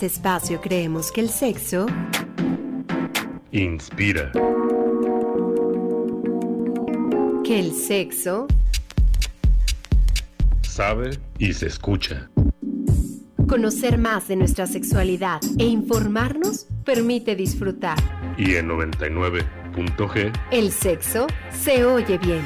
este espacio creemos que el sexo inspira. Que el sexo sabe y se escucha. Conocer más de nuestra sexualidad e informarnos permite disfrutar. Y en 99.g, el sexo se oye bien.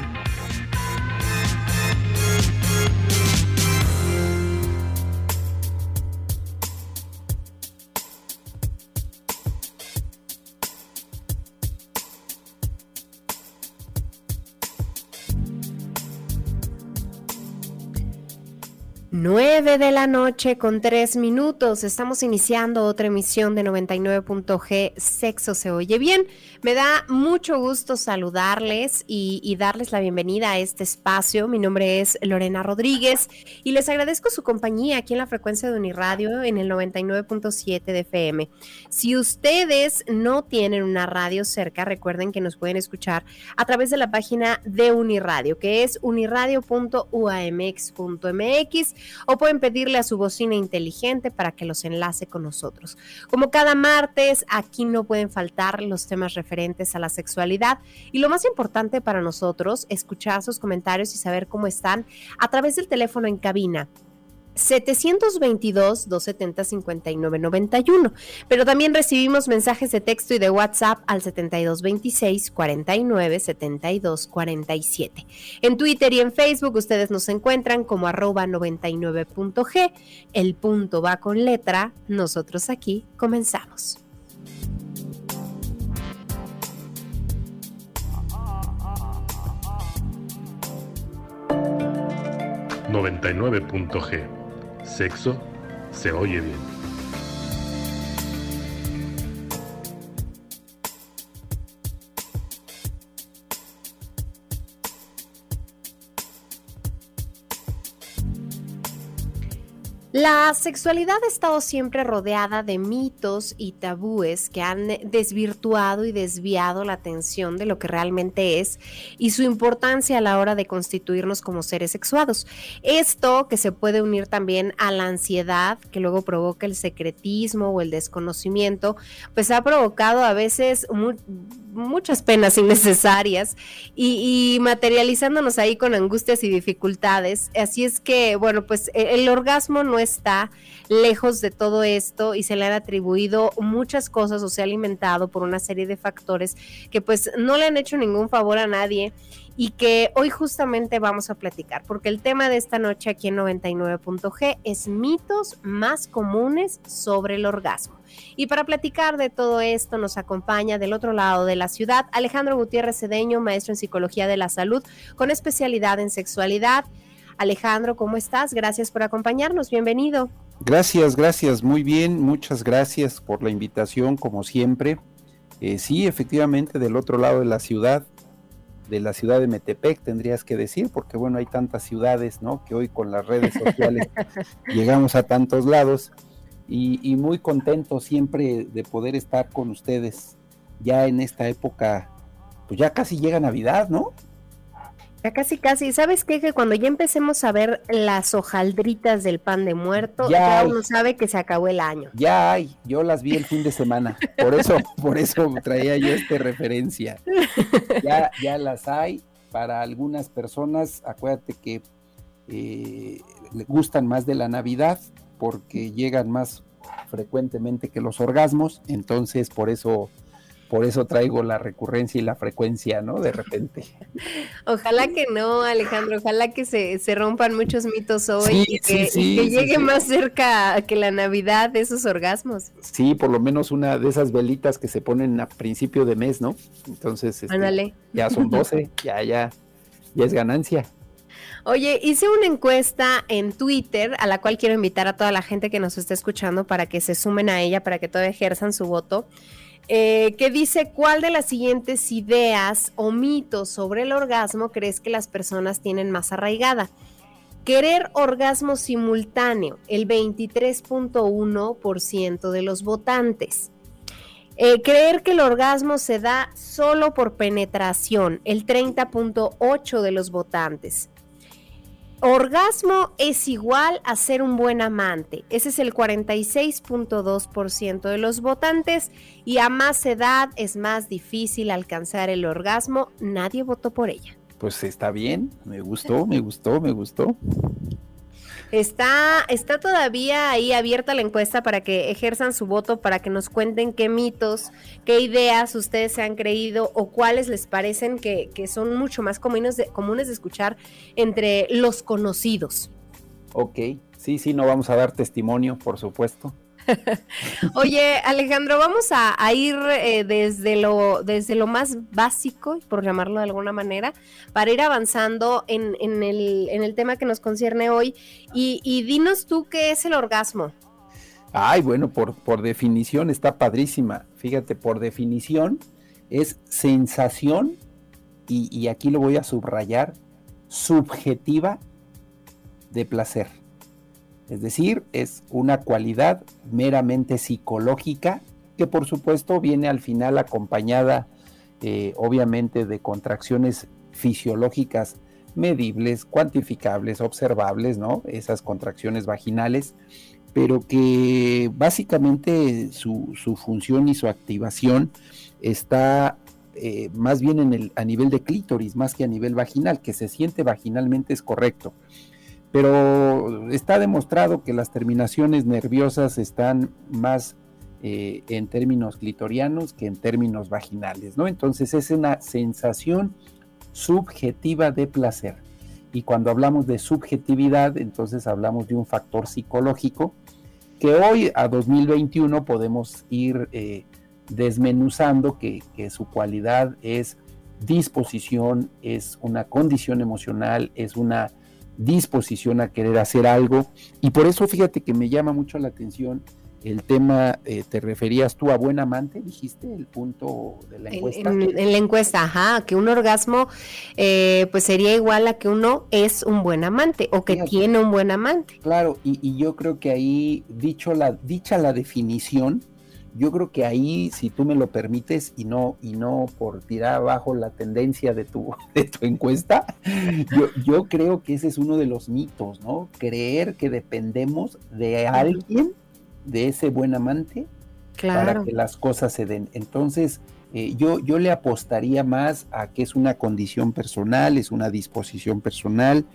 9 de la noche con 3 minutos. Estamos iniciando otra emisión de 99.g Sexo se oye bien. Me da mucho gusto saludarles y, darles la bienvenida a este espacio. Mi nombre es Lorena Rodríguez y les agradezco su compañía aquí en la frecuencia de Uniradio en el 99.7 de FM. Si ustedes no tienen una radio cerca, recuerden que nos pueden escuchar a través de la página de Uniradio, que es uniradio.uamx.mx o pueden pedirle a su bocina inteligente para que los enlace con nosotros. Como cada martes, aquí no pueden faltar los temas referentes a la sexualidad y lo más importante para nosotros, escuchar sus comentarios y saber cómo están a través del teléfono en cabina 722-270-5991. Pero también recibimos mensajes de texto y de WhatsApp al 7226-497247. En Twitter y en Facebook ustedes nos encuentran como arroba 99.g. El punto va con letra. Nosotros aquí comenzamos. 99.g Sexo se oye bien. La sexualidad ha estado siempre rodeada de mitos y tabúes que han desvirtuado y desviado la atención de lo que realmente es y su importancia a la hora de constituirnos como seres sexuados. Esto que se puede unir también a la ansiedad que luego provoca el secretismo o el desconocimiento, pues ha provocado a veces muchas penas innecesarias y, materializándonos ahí con angustias y dificultades. Así es que, bueno, pues e, el orgasmo no está lejos de todo esto y se le han atribuido muchas cosas o se ha alimentado por una serie de factores que pues no le han hecho ningún favor a nadie y que hoy justamente vamos a platicar, porque el tema de esta noche aquí en 99.g es mitos más comunes sobre el orgasmo. Y para platicar de todo esto nos acompaña del otro lado de la ciudad Alejandro Gutiérrez Cedeño, maestro en psicología de la salud con especialidad en sexualidad. Alejandro, ¿cómo estás? Gracias por acompañarnos, bienvenido. Gracias, gracias, muy bien, muchas gracias por la invitación, como siempre. Eh, sí, efectivamente, del otro lado de la ciudad, de la ciudad de Metepec, tendrías que decir, porque bueno, hay tantas ciudades, ¿no? Que hoy con las redes sociales llegamos a tantos lados y, y, muy contento siempre de poder estar con ustedes ya en esta época, pues ya casi llega Navidad, ¿no? Ya casi, casi. ¿Sabes qué? Que cuando ya empecemos a ver las hojaldritas del pan de muerto, ya, uno sabe que se acabó el año. Ya hay, yo las vi el fin de semana. Por eso, por eso traía yo esta referencia. Ya, ya las hay. Para algunas personas, acuérdate que eh, le gustan más de la Navidad porque llegan más frecuentemente que los orgasmos. Entonces, por eso por eso traigo la recurrencia y la frecuencia, ¿no? De repente. Ojalá que no, Alejandro, ojalá que se, rompan muchos mitos hoy y que, llegue más cerca que la Navidad de esos orgasmos. Sí, por lo menos una de esas velitas que se ponen a principio de mes, ¿no? Entonces, este, ya son 12, ya, ya, ya es ganancia. Oye, hice una encuesta en Twitter a la cual quiero invitar a toda la gente que nos esté escuchando para que se sumen a ella, para que todos ejerzan su voto. Eh, que dice cuál de las siguientes ideas o mitos sobre el orgasmo crees que las personas tienen más arraigada. Querer orgasmo simultáneo, el 23.1% de los votantes. Eh, creer que el orgasmo se da solo por penetración, el 30.8% de los votantes. Orgasmo es igual a ser un buen amante. Ese es el 46.2% de los votantes y a más edad es más difícil alcanzar el orgasmo. Nadie votó por ella. Pues está bien, me gustó, me gustó, me gustó. Está, está todavía ahí abierta la encuesta para que ejerzan su voto, para que nos cuenten qué mitos, qué ideas ustedes se han creído o cuáles les parecen que, son mucho más comunes de, comunes de escuchar entre los conocidos. Ok, sí, sí, no vamos a dar testimonio, por supuesto. Oye, Alejandro, vamos a, ir eh, desde, lo, desde lo más básico, por llamarlo de alguna manera, para ir avanzando en, el, tema que nos concierne hoy. Y, dinos tú qué es el orgasmo. Ay, bueno, por, por definición está padrísima. Fíjate, por definición es sensación, y aquí lo voy a subrayar, subjetiva de placer. Es decir, es una cualidad meramente psicológica que por supuesto viene al final acompañada eh, obviamente de contracciones fisiológicas medibles, cuantificables, observables, ¿no? Esas contracciones vaginales, pero que básicamente su, función y su activación está eh, más bien en el, a nivel de clítoris, más que a nivel vaginal, que se siente vaginalmente es correcto pero está demostrado que las terminaciones nerviosas están más eh, en términos clitorianos que en términos vaginales, ¿no? Entonces es una sensación subjetiva de placer. Y cuando hablamos de subjetividad, entonces hablamos de un factor psicológico que hoy a 2021 podemos ir eh, desmenuzando que, que su cualidad es disposición, es una condición emocional, es una disposición a querer hacer algo. Y por eso fíjate que me llama mucho la atención el tema, eh, te referías tú a buen amante, dijiste el punto de la encuesta. En, la encuesta, ajá, que un orgasmo eh, pues sería igual a que uno es un buen amante o que tiene un buen amante. Claro, y, y, yo creo que ahí, dicho la, dicha la definición, yo creo que ahí, si tú me lo permites, y no, y no por tirar abajo la tendencia de tu, de tu encuesta, yo, yo creo que ese es uno de los mitos, ¿no? Creer que dependemos de alguien, de ese buen amante, para que las cosas se den. Entonces, eh, yo, yo le apostaría más a que es una condición personal, es una disposición personal,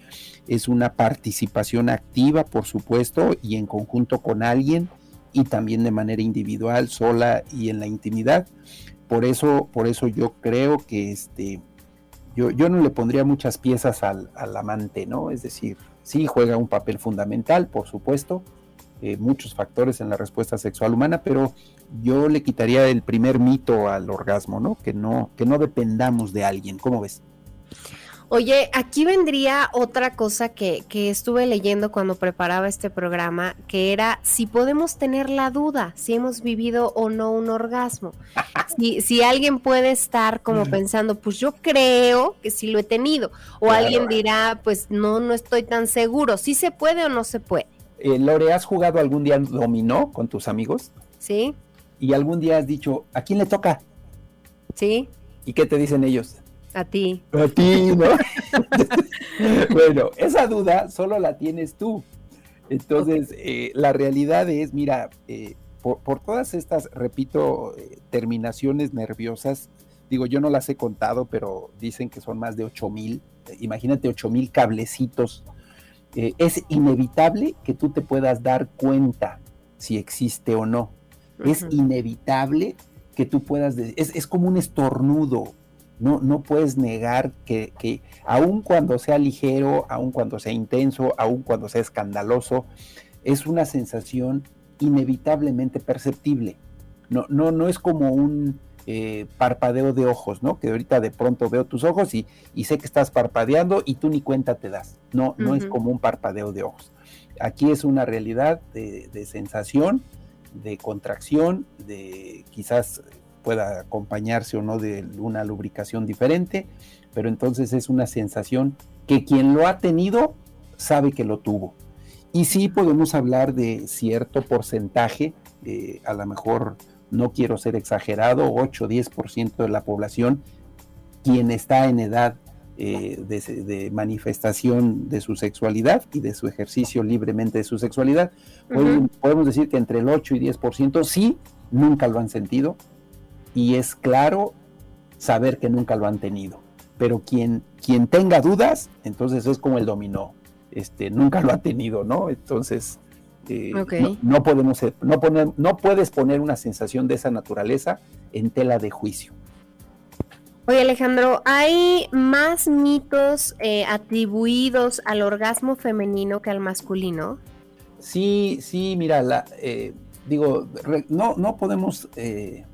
es una participación activa, por supuesto, y en conjunto con alguien y también de manera individual, sola y en la intimidad. Por eso, por eso yo creo que este, yo, yo no le pondría muchas piezas al, amante, ¿no? Es decir, sí juega un papel fundamental, por supuesto, eh, muchos factores en la respuesta sexual humana, pero yo le quitaría el primer mito al orgasmo, ¿no? Que no, que no dependamos de alguien. ¿Cómo ves? Oye, aquí vendría otra cosa que, que, estuve leyendo cuando preparaba este programa, que era si podemos tener la duda, si hemos vivido o no un orgasmo. Si, si alguien puede estar como pensando, pues yo creo que sí lo he tenido, o alguien dirá, pues no, no estoy tan seguro, si se puede o no se puede. Eh, Lore, ¿has jugado algún día dominó con tus amigos? Sí. Y algún día has dicho, ¿a quién le toca? Sí. ¿Y qué te dicen ellos? A ti. A ti, ¿no? bueno, esa duda solo la tienes tú. Entonces, eh, la realidad es, mira, eh, por, todas estas, repito, eh, terminaciones nerviosas, digo, yo no las he contado, pero dicen que son más de 8 mil, imagínate 8 mil cablecitos. es inevitable que tú te puedas dar cuenta si existe o no. Es inevitable que tú puedas, es, es como un estornudo, no, no puedes negar que, que aun cuando sea ligero, aun cuando sea intenso, aun cuando sea escandaloso, es una sensación inevitablemente perceptible. No, no, no es como un eh, parpadeo de ojos, ¿no? Que ahorita de pronto veo tus ojos y, sé que estás parpadeando y tú ni cuenta te das. No, no es como un parpadeo de ojos. Aquí es una realidad de, de sensación, de contracción, de quizás pueda acompañarse o no de una lubricación diferente, pero entonces es una sensación que quien lo ha tenido sabe que lo tuvo. Y sí podemos hablar de cierto porcentaje, eh, a lo mejor no quiero ser exagerado, 8 o 10% de la población, quien está en edad eh, de, manifestación de su sexualidad y de su ejercicio libremente de su sexualidad. podemos decir que entre el 8 y 10% sí, nunca lo han sentido y es claro saber que nunca lo han tenido. Pero quien, quien tenga dudas, entonces es como el dominó, este, nunca lo ha tenido, ¿no? Entonces, eh, no, podemos, no, poner, no puedes poner una sensación de esa naturaleza en tela de juicio. Oye Alejandro, ¿hay más mitos eh, atribuidos al orgasmo femenino que al masculino? Sí, sí, mira, la, eh, digo, no, no podemos eh,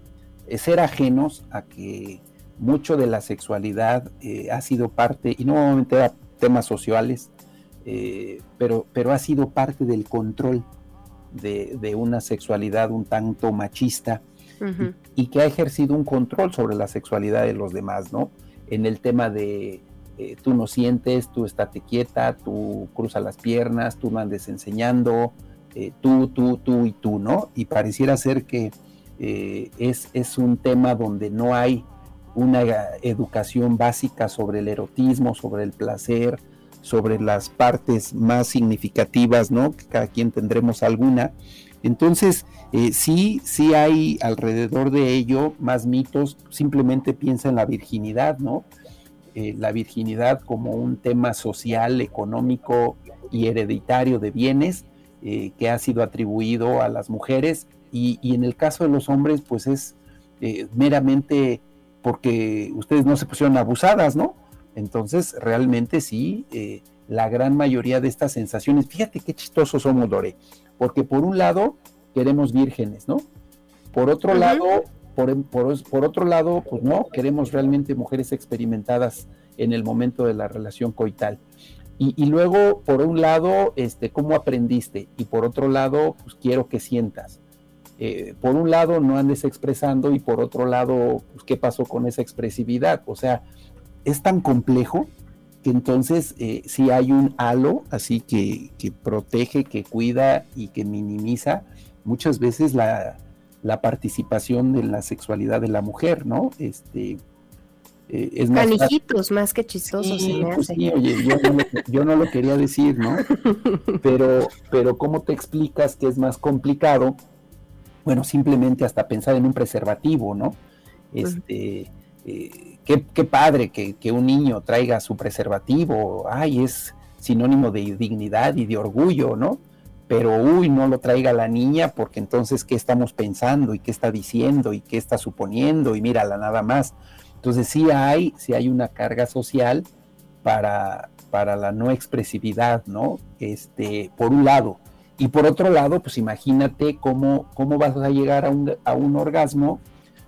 ser ajenos a que mucho de la sexualidad ha sido parte, y no nuevamente a temas sociales, pero, pero ha sido parte del control de, de una sexualidad un tanto machista y que ha ejercido un control sobre la sexualidad de los demás, ¿no? En el tema de eh, tú no sientes, tú estate quieta, tú cruza las piernas, tú no andes enseñando, eh, tú, tú, tú y tú, ¿no? Y pareciera ser que eh, es, es un tema donde no hay una educación básica sobre el erotismo, sobre el placer, sobre las partes más significativas, ¿no? Cada quien tendremos alguna. Entonces, eh, sí, sí hay alrededor de ello más mitos, simplemente piensa en la virginidad, ¿no? Eh, la virginidad como un tema social, económico y hereditario de bienes que ha sido atribuido a las mujeres y, y, en el caso de los hombres, pues es meramente porque ustedes no se pusieron abusadas, ¿no? Entonces, realmente sí, la gran mayoría de estas sensaciones, fíjate qué chistosos somos, Lore porque por un lado queremos vírgenes, ¿no? Por otro lado, por, otro lado, pues no, queremos realmente mujeres experimentadas en el momento de la relación coital. Y, luego, por un lado, este, ¿cómo aprendiste? Y por otro lado, pues quiero que sientas. Eh, por un lado, no andes expresando y por otro lado, pues, ¿qué pasó con esa expresividad? O sea, es tan complejo que entonces eh, si hay un halo así que, protege, que cuida y que minimiza muchas veces la, participación en la sexualidad de la mujer, ¿no? Este, eh, es más Canijitos, más que chistosos. Pues oye, yo no, lo, quería decir, ¿no? Pero, pero ¿cómo te explicas que es más complicado? Bueno, simplemente hasta pensar en un preservativo, ¿no? Este, eh, qué, padre que, un niño traiga su preservativo, ay, es sinónimo de dignidad y de orgullo, ¿no? Pero, uy, no lo traiga la niña porque entonces, ¿qué estamos pensando y qué está diciendo y qué está suponiendo? Y mírala nada más. Entonces sí hay, sí hay una carga social para, para la no expresividad, ¿no? Este, por un lado. Y por otro lado, pues imagínate cómo, cómo vas a llegar a un, a un orgasmo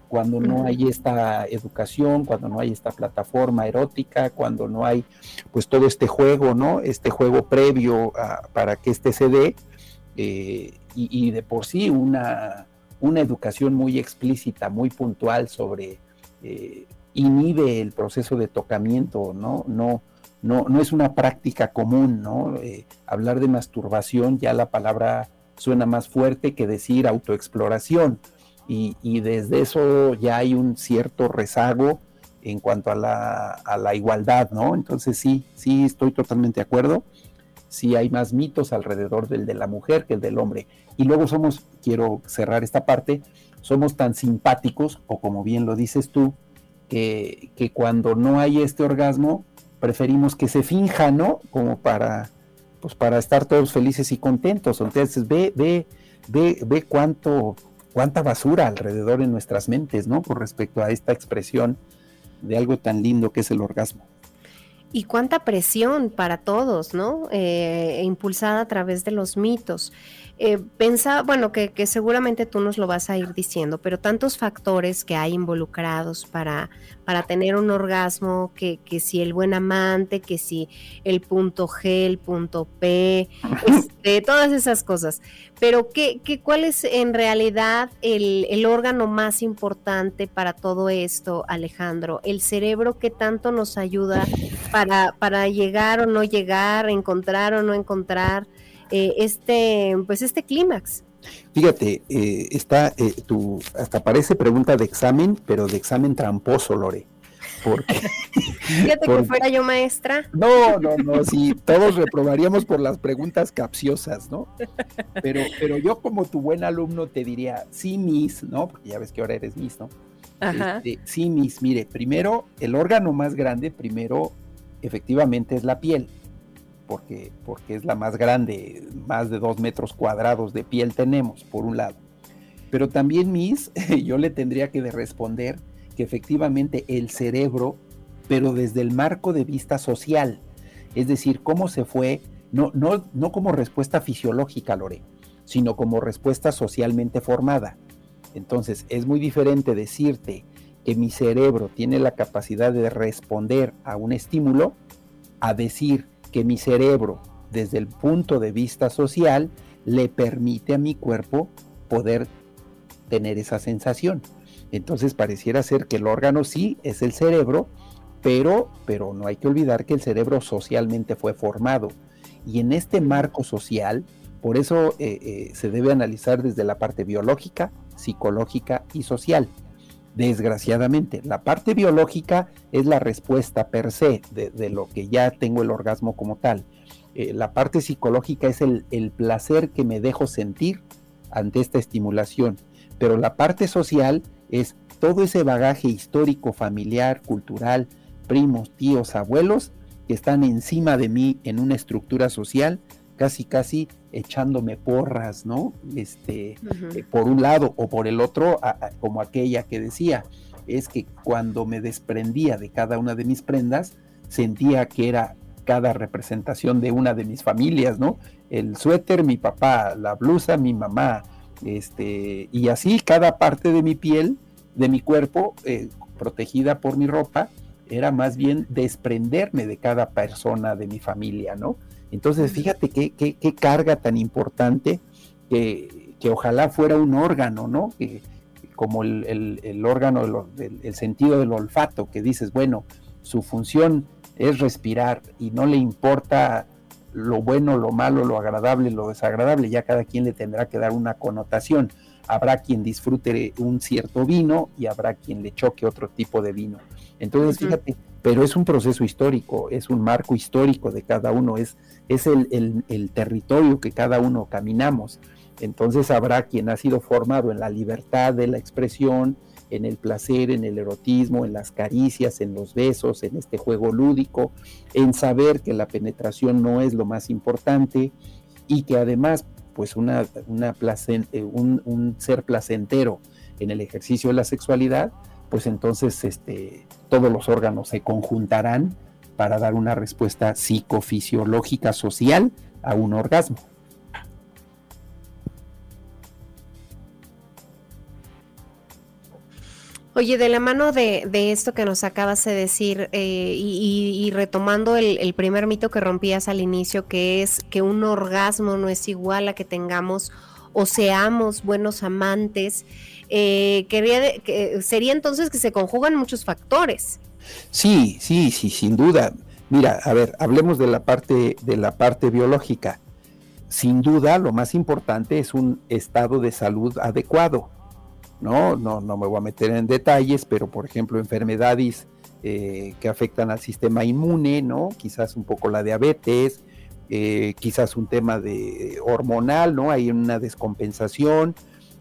cuando no hay esta educación, cuando no hay esta plataforma erótica, cuando no hay pues todo este juego, ¿no? Este juego previo para que este se dé eh, y, de por sí una, una educación muy explícita, muy puntual sobre eh, inhibe el proceso de tocamiento, ¿no? No, no, no es una práctica común, ¿no? Eh, hablar de masturbación, ya la palabra suena más fuerte que decir autoexploración y, desde eso ya hay un cierto rezago en cuanto a la, igualdad, ¿no? Entonces sí, sí estoy totalmente de acuerdo. Sí hay más mitos alrededor del de la mujer que el del hombre. Y luego somos, quiero cerrar esta parte, somos tan simpáticos, o como bien lo dices tú, que, que cuando no hay este orgasmo, preferimos que se finja, ¿no? Como para, pues para estar todos felices y contentos. Entonces ve, ve, ve, ve cuánto cuánta basura alrededor en nuestras mentes, ¿no? Con respecto a esta expresión de algo tan lindo que es el orgasmo. Y cuánta presión para todos, ¿no? Eh, impulsada a través de los mitos. Eh, pensaba, bueno, que, seguramente tú nos lo vas a ir diciendo, pero tantos factores que hay involucrados para, para tener un orgasmo, que, que, si el buen amante, que si el punto G, el punto P, este, todas esas cosas. Pero ¿qué, qué, ¿cuál es en realidad el, el, órgano más importante para todo esto, Alejandro? El cerebro que tanto nos ayuda para, para llegar o no llegar, encontrar o no encontrar. Eh, este, pues este clímax. Fíjate, eh, está, eh, tu, hasta parece pregunta de examen, pero de examen tramposo, Lore. Porque, Fíjate que fuera yo maestra. No, no, no, sí, todos reprobaríamos por las preguntas capciosas, ¿no? Pero, pero yo como tu buen alumno te diría, sí, Miss, ¿no? Porque ya ves que ahora eres Miss, ¿no? Ajá. Este, sí, Miss, mire, primero, el órgano más grande, primero, efectivamente es la piel, porque, porque es la más grande, más de dos metros cuadrados de piel tenemos, por un lado. Pero también, Miss, yo le tendría que responder que efectivamente el cerebro, pero desde el marco de vista social, es decir, cómo se fue, no, no, no como respuesta fisiológica, Lore, sino como respuesta socialmente formada. Entonces, es muy diferente decirte que mi cerebro tiene la capacidad de responder a un estímulo a decir que mi cerebro, desde el punto de vista social, le permite a mi cuerpo poder tener esa sensación. Entonces pareciera ser que el órgano sí es el cerebro, pero, pero no hay que olvidar que el cerebro socialmente fue formado. Y en este marco social, por eso eh, eh, se debe analizar desde la parte biológica, psicológica y social. Desgraciadamente, la parte biológica es la respuesta per se de, lo que ya tengo el orgasmo como tal. Eh, la parte psicológica es el, el placer que me dejo sentir ante esta estimulación, pero la parte social es todo ese bagaje histórico, familiar, cultural, primos, tíos, abuelos, que están encima de mí en una estructura social, casi casi echándome porras, ¿no? Este, eh, por un lado o por el otro, como aquella que decía, es que cuando me desprendía de cada una de mis prendas, sentía que era cada representación de una de mis familias, ¿no? El suéter, mi papá, la blusa, mi mamá, este, y así cada parte de mi piel, de mi cuerpo, eh, protegida por mi ropa, era más bien desprenderme de cada persona de mi familia, ¿no? Entonces, fíjate qué, qué, carga tan importante que, que, ojalá fuera un órgano, ¿no? Que, como el, el, órgano, del, el sentido del olfato, que dices, bueno, su función es respirar y no le importa lo bueno, lo malo, lo agradable, lo desagradable, ya cada quien le tendrá que dar una connotación. Habrá quien disfrute un cierto vino y habrá quien le choque otro tipo de vino. Entonces, fíjate, pero es un proceso histórico, es un marco histórico de cada uno, es, es el, el territorio que cada uno caminamos. Entonces habrá quien ha sido formado en la libertad de la expresión, en el placer, en el erotismo, en las caricias, en los besos, en este juego lúdico, en saber que la penetración no es lo más importante y que además, pues una, una eh, un, ser placentero en el ejercicio de la sexualidad, pues entonces este, todos los órganos se conjuntarán para dar una respuesta psicofisiológica social a un orgasmo. Oye, de la mano de, esto que nos acabas de decir eh, y, retomando el, primer mito que rompías al inicio, que es que un orgasmo no es igual a que tengamos o seamos buenos amantes, eh, quería que, sería entonces que se conjugan muchos factores. Sí, sí, sí, sin duda. Mira, a ver, hablemos de la parte de la parte biológica. Sin duda, lo más importante es un estado de salud adecuado ¿no? No, no me voy a meter en detalles, pero por ejemplo, enfermedades eh, que afectan al sistema inmune, ¿no? Quizás un poco la diabetes, eh, quizás un tema de hormonal, ¿no? Hay una descompensación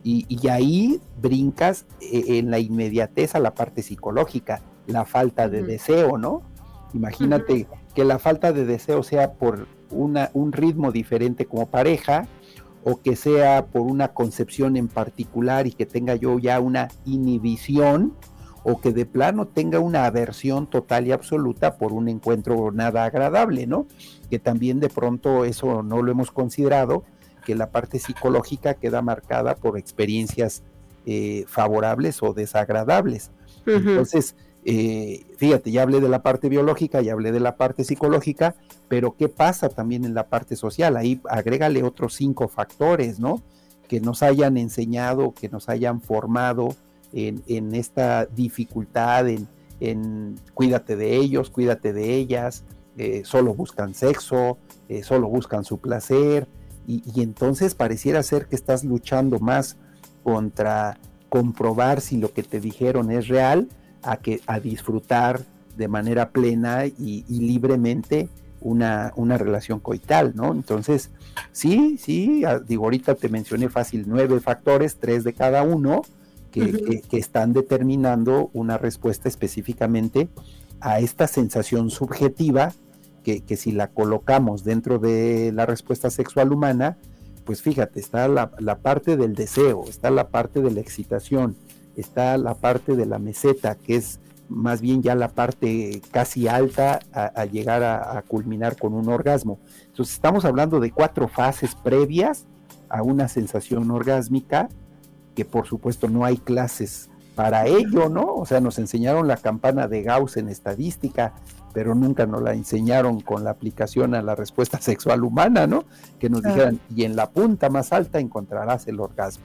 y, ahí brincas eh, en la inmediatez a la parte psicológica, la falta de deseo, ¿no? Imagínate que la falta de deseo sea por una, un ritmo diferente como pareja, o que sea por una concepción en particular y que tenga yo ya una inhibición o que de plano tenga una aversión total y absoluta por un encuentro nada agradable, ¿no? Que también de pronto eso no lo hemos considerado, que la parte psicológica queda marcada por experiencias eh, favorables o desagradables. Entonces, eh, fíjate, ya hablé de la parte biológica, ya hablé de la parte psicológica, pero ¿qué pasa también en la parte social? Ahí agrégale otros cinco factores, ¿no? Que nos hayan enseñado, que nos hayan formado en, esta dificultad, en, cuídate de ellos, cuídate de ellas, eh, solo buscan sexo, eh, solo buscan su placer, y, y entonces pareciera ser que estás luchando más contra comprobar si lo que te dijeron es real, a, que, a disfrutar de manera plena y, libremente una, una, relación coital, ¿no? Entonces, sí, sí, digo, ahorita te mencioné fácil nueve factores, tres de cada uno, que, están determinando una respuesta específicamente a esta sensación subjetiva que, si la colocamos dentro de la respuesta sexual humana, pues fíjate, está la, la, parte del deseo, está la parte de la excitación, está la parte de la meseta, que es más bien ya la parte casi alta a, llegar a, culminar con un orgasmo. Entonces estamos hablando de cuatro fases previas a una sensación orgásmica, que por supuesto no hay clases para ello, ¿no? O sea, nos enseñaron la campana de Gauss en estadística, pero nunca nos la enseñaron con la aplicación a la respuesta sexual humana, ¿no? Que nos dijeran, y en la punta más alta encontrarás el orgasmo.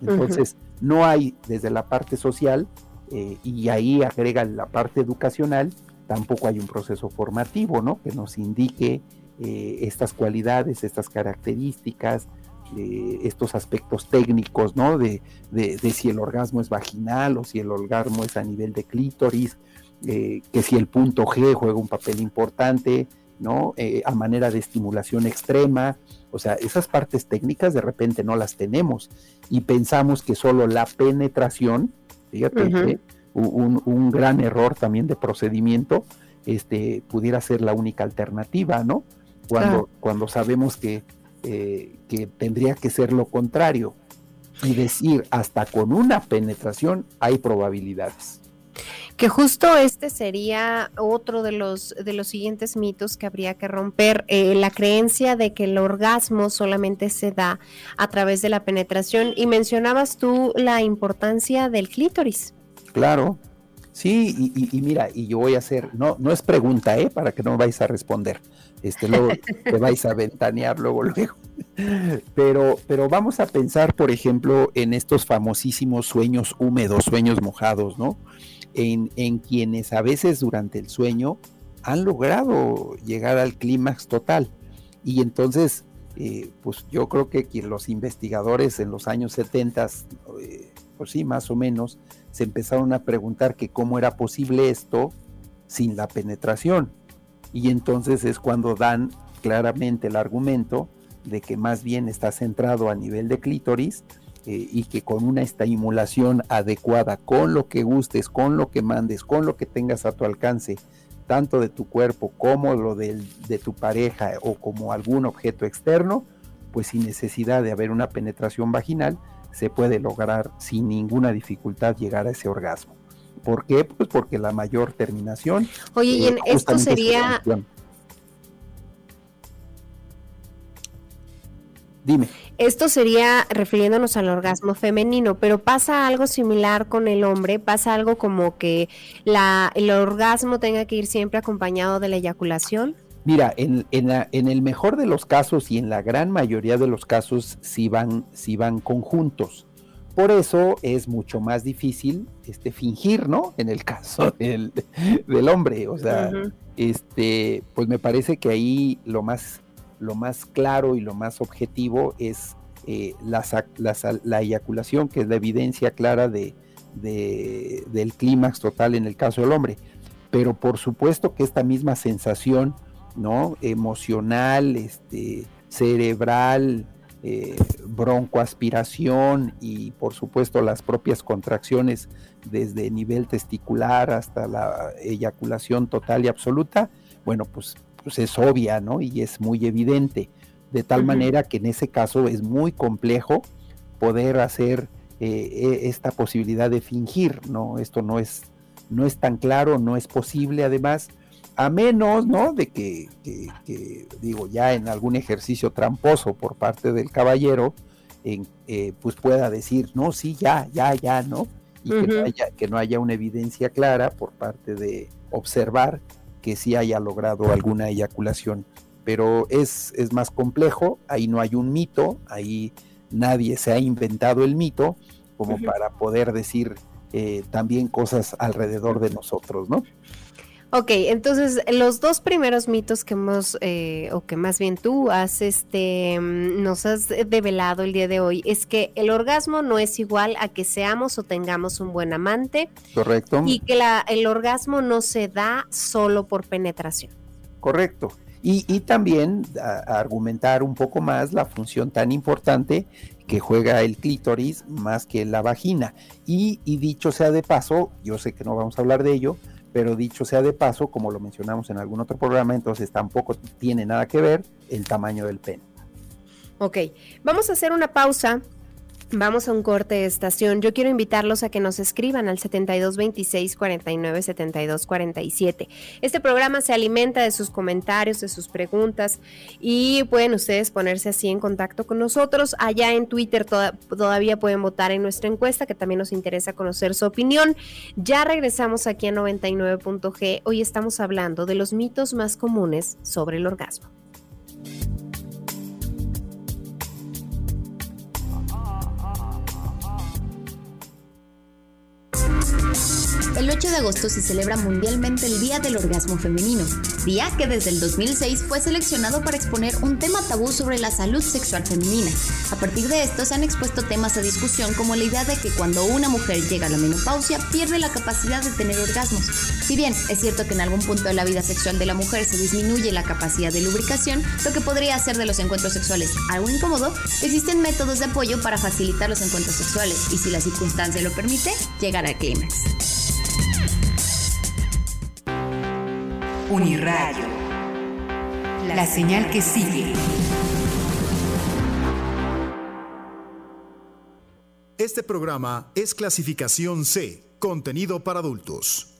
Entonces, no hay desde la parte social eh, y ahí agrega la parte educacional, tampoco hay un proceso formativo, ¿no? Que nos indique eh, estas cualidades, estas características, eh, estos aspectos técnicos, ¿no? De, de, si el orgasmo es vaginal o si el orgasmo es a nivel de clítoris, que si el punto G juega un papel importante, ¿no? a manera de estimulación extrema, o sea, esas partes técnicas de repente no las tenemos y pensamos que solo la penetración Fíjate un, gran error también de procedimiento este, pudiera ser la única alternativa, ¿no? Cuando, cuando sabemos que, eh, que tendría que ser lo contrario y decir hasta con una penetración hay probabilidades. Que justo este sería otro de los, de los siguientes mitos que habría que romper, eh, la creencia de que el orgasmo solamente se da a través de la penetración. Y mencionabas tú la importancia del clítoris. Claro, sí, y, mira, y yo voy a hacer, no, no es pregunta, ¿eh? Para que no vais a responder. Este, luego te vais a ventanear luego, luego. Pero, pero vamos a pensar, por ejemplo, en estos famosísimos sueños húmedos, sueños mojados, ¿no? En, quienes a veces durante el sueño han logrado llegar al clímax total. Y entonces, eh, pues yo creo que los investigadores en los años 70, eh, pues sí, más o menos, se empezaron a preguntar que cómo era posible esto sin la penetración. Y entonces es cuando dan claramente el argumento de que más bien está centrado a nivel de clítoris eh, y que con una estimulación adecuada, con lo que gustes, con lo que mandes, con lo que tengas a tu alcance, tanto de tu cuerpo como lo de, de tu pareja o como algún objeto externo, pues sin necesidad de haber una penetración vaginal, se puede lograr sin ninguna dificultad llegar a ese orgasmo. ¿Por qué? Pues porque la mayor terminación. Oye, y en esto sería. Dime. Esto sería refiriéndonos al orgasmo femenino, pero pasa algo similar con el hombre, pasa algo como que la, el orgasmo tenga que ir siempre acompañado de la eyaculación. Mira, en, en, el mejor de los casos y en la gran mayoría de los casos sí van, sí van conjuntos. Por eso es mucho más difícil este, fingir, ¿no? En el caso del, del hombre. O sea, este, pues me parece que ahí lo más lo más claro y lo más objetivo es eh, la, eyaculación, que es la evidencia clara de, del clímax total en el caso del hombre. Pero por supuesto que esta misma sensación ¿no? emocional, este, cerebral, eh, broncoaspiración y por supuesto las propias contracciones desde nivel testicular hasta la eyaculación total y absoluta, bueno, pues pues es obvia, ¿no? Y es muy evidente, de tal manera que en ese caso es muy complejo poder hacer eh, e, esta posibilidad de fingir, ¿no? Esto no es, no es tan claro, no es posible además, a menos, ¿no? De que, digo, ya en algún ejercicio tramposo por parte del caballero, en, eh, pues pueda decir, no, sí, ya, ya, ya, ¿no? Y que, no haya, que no haya una evidencia clara por parte de observar que sí haya logrado alguna eyaculación. Pero es, es más complejo, ahí no hay un mito, ahí nadie se ha inventado el mito como para poder decir eh, también cosas alrededor de nosotros, ¿no? Ok, entonces los dos primeros mitos que hemos, eh, o que más bien tú has, este, mm, nos has develado el día de hoy, es que el orgasmo no es igual a que seamos o tengamos un buen amante. Correcto. Y que la, el orgasmo no se da solo por penetración. Correcto. Y, y también argumentar un poco más la función tan importante que juega el clítoris más que la vagina. Y, y dicho sea de paso, yo sé que no vamos a hablar de ello, pero dicho sea de paso, como lo mencionamos en algún otro programa, entonces tampoco tiene nada que ver el tamaño del pene. Ok, vamos a hacer una pausa Vamos a un corte de estación. Yo quiero invitarlos a que nos escriban al 7226 49 72 47. Este programa se alimenta de sus comentarios, de sus preguntas y pueden ustedes ponerse así en contacto con nosotros. Allá en Twitter todavía pueden votar en nuestra encuesta, que también nos interesa conocer su opinión. Ya regresamos aquí a 99.g. Hoy estamos hablando de los mitos más comunes sobre el orgasmo. El 8 de agosto se celebra mundialmente el Día del Orgasmo Femenino, día que desde el 2006 fue seleccionado para exponer un tema tabú sobre la salud sexual femenina. A partir de esto se han expuesto temas a discusión como la idea de que cuando una mujer llega a la menopausia pierde la capacidad de tener orgasmos. Si bien es cierto que en algún punto de la vida sexual de la mujer se disminuye la capacidad de lubricación, lo que podría hacer de los encuentros sexuales algo incómodo, existen métodos de apoyo para facilitar los encuentros sexuales y si la circunstancia lo permite, llegar al clímax. Uniradio. La señal que sigue. Este programa es clasificación C, contenido para adultos.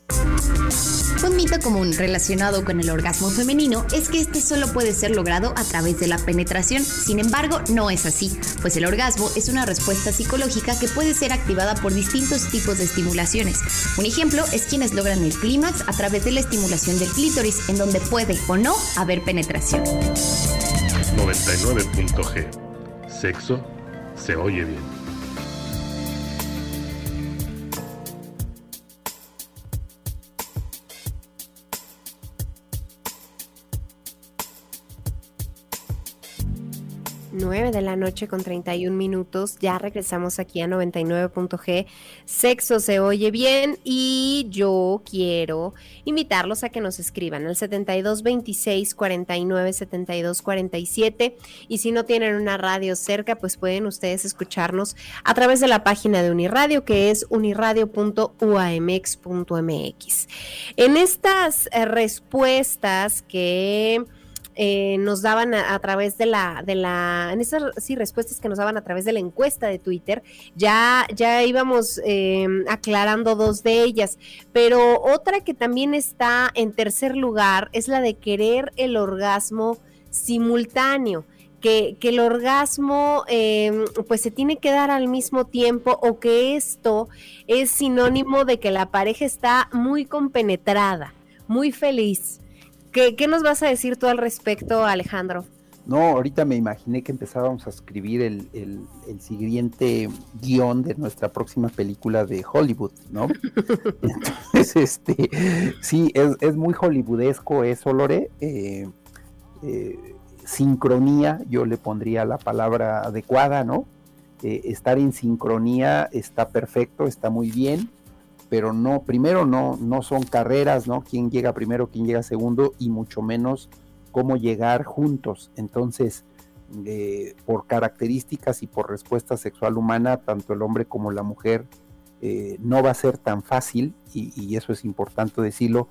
Un mito común relacionado con el orgasmo femenino es que este solo puede ser logrado a través de la penetración. Sin embargo, no es así, pues el orgasmo es una respuesta psicológica que puede ser activada por distintos tipos de estimulaciones. Un ejemplo es quienes logran el clímax a través de la estimulación del clítoris, en donde puede o no haber penetración. 99.g. Sexo se oye bien. 9 de la noche con 31 minutos. Ya regresamos aquí a 99.g. Sexo se oye bien y yo quiero invitarlos a que nos escriban al 7226 49 72 47 y si no tienen una radio cerca, pues pueden ustedes escucharnos a través de la página de Uniradio que es uniradio.uamx.mx. En estas eh, respuestas que eh, nos daban a, través de la, de la, en esas sí, respuestas que nos daban a través de la encuesta de Twitter, ya, ya íbamos eh, aclarando dos de ellas, pero otra que también está en tercer lugar es la de querer el orgasmo simultáneo. Que, que, el orgasmo em, pues se tiene que dar al mismo tiempo o que esto es sinónimo de que la pareja está muy compenetrada, muy feliz. ¿Qué, nos vas a decir tú al respecto, Alejandro? No, ahorita me imaginé que empezábamos a escribir el, siguiente guion de nuestra próxima película de Hollywood, ¿no? Entonces, este, sí, es, muy hollywoodesco eso, Lore. Eh, eh, sincronía, yo le pondría la palabra adecuada, ¿no? Eh, estar en sincronía está perfecto, está muy bien pero no, primero no, no son carreras, ¿no? Quién llega primero, quién llega segundo, y mucho menos cómo llegar juntos. Entonces, eh, por características y por respuesta sexual humana, tanto el hombre como la mujer eh, no va a ser tan fácil, y, eso es importante decirlo.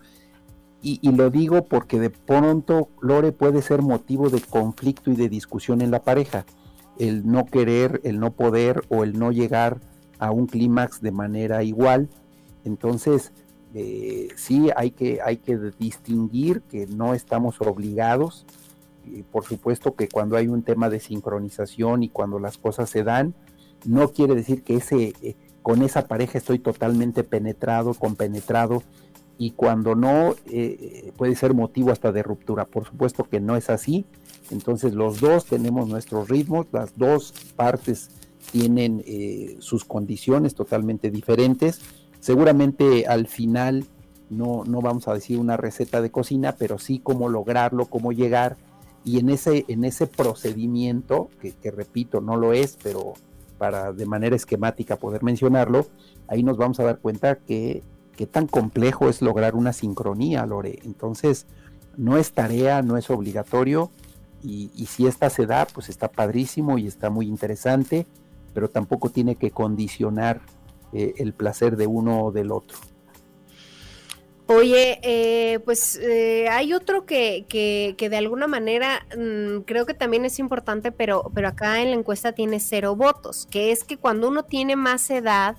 Y, y, lo digo porque de pronto, Lore, puede ser motivo de conflicto y de discusión en la pareja. El no querer, el no poder o el no llegar a un clímax de manera igual entonces, eh, sí hay que, hay que distinguir que no estamos obligados. por supuesto que cuando hay un tema de sincronización y cuando las cosas se dan, no quiere decir que ese, eh, con esa pareja estoy totalmente penetrado, compenetrado, y cuando no, eh, puede ser motivo hasta de ruptura. Por supuesto que no es así. Entonces los dos tenemos nuestros ritmos, las dos partes tienen sus condiciones totalmente diferentes Seguramente al final no, no vamos a decir una receta de cocina, pero sí cómo lograrlo, cómo llegar. Y en ese, en ese procedimiento, que, que repito, no lo es, pero para de manera esquemática poder mencionarlo, ahí nos vamos a dar cuenta que, tan complejo es lograr una sincronía, Lore. Entonces, no es tarea, no es obligatorio, y, y si esta se da, pues está padrísimo y está muy interesante, pero tampoco tiene que condicionar eh, el placer de uno o del otro. Oye, eh, pues eh, hay otro que, que, que, de alguna manera mmm, creo que también es importante, pero, pero acá en la encuesta tiene cero votos, que es que cuando uno tiene más edad